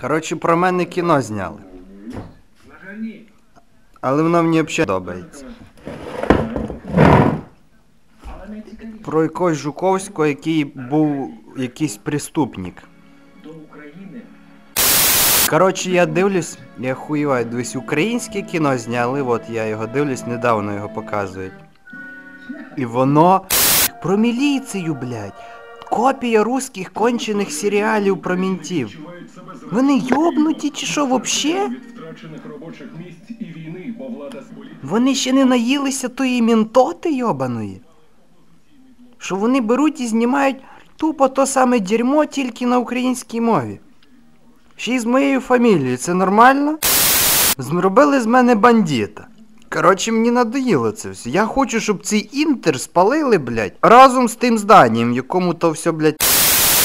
Коротше, про мене кіно зняли. На жаль, ні. Але воно мені взагалі подобається. Але найцікавіше Про якогось Жуковського, який був якийсь преступник. до України Коротше, я дивлюсь, я хуєваю, дивлюсь, українське кіно зняли, от я його дивлюсь, недавно його показують. І воно про міліцію, блядь. Копія русських кончених серіалів про мінтів. Вони йобнуті чи що вообще? Вони ще не наїлися тої мінтоти йобаної. Що вони беруть і знімають тупо то саме дерьмо тільки на українській мові. Ще й з моєю фамілією, це нормально? Зробили з мене бандита. Коротше, мені надоїло це все. Я хочу, щоб цей інтер спалили, блядь, разом з тим зданням, в якому то все, блядь.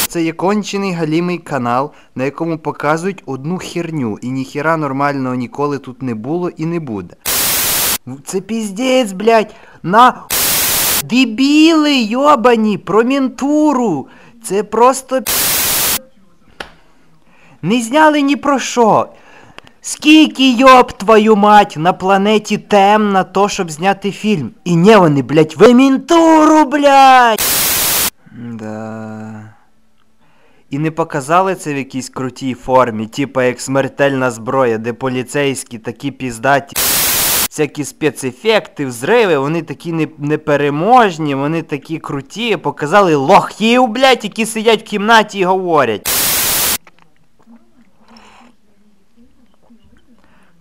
Це є кончений галімий канал, на якому показують одну херню, і ніхіра нормального ніколи тут не було і не буде. Це піздець, блядь, на дебіли йобані, про ментуру. Це просто не зняли ні про що. Скільки йоб твою мать на планеті тем на то, щоб зняти фільм. І не вони, блядь, в ментуру, блядь. Да. І не показали це в якійсь крутій формі, типа як смертельна зброя, де поліцейські такі піздаті. Всякі спецефекти, взриви, вони такі не, непереможні, вони такі круті. Показали лохів, блядь, які сидять в кімнаті і говорять.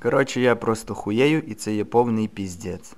Коротше, я просто хуєю і це є повний піздець.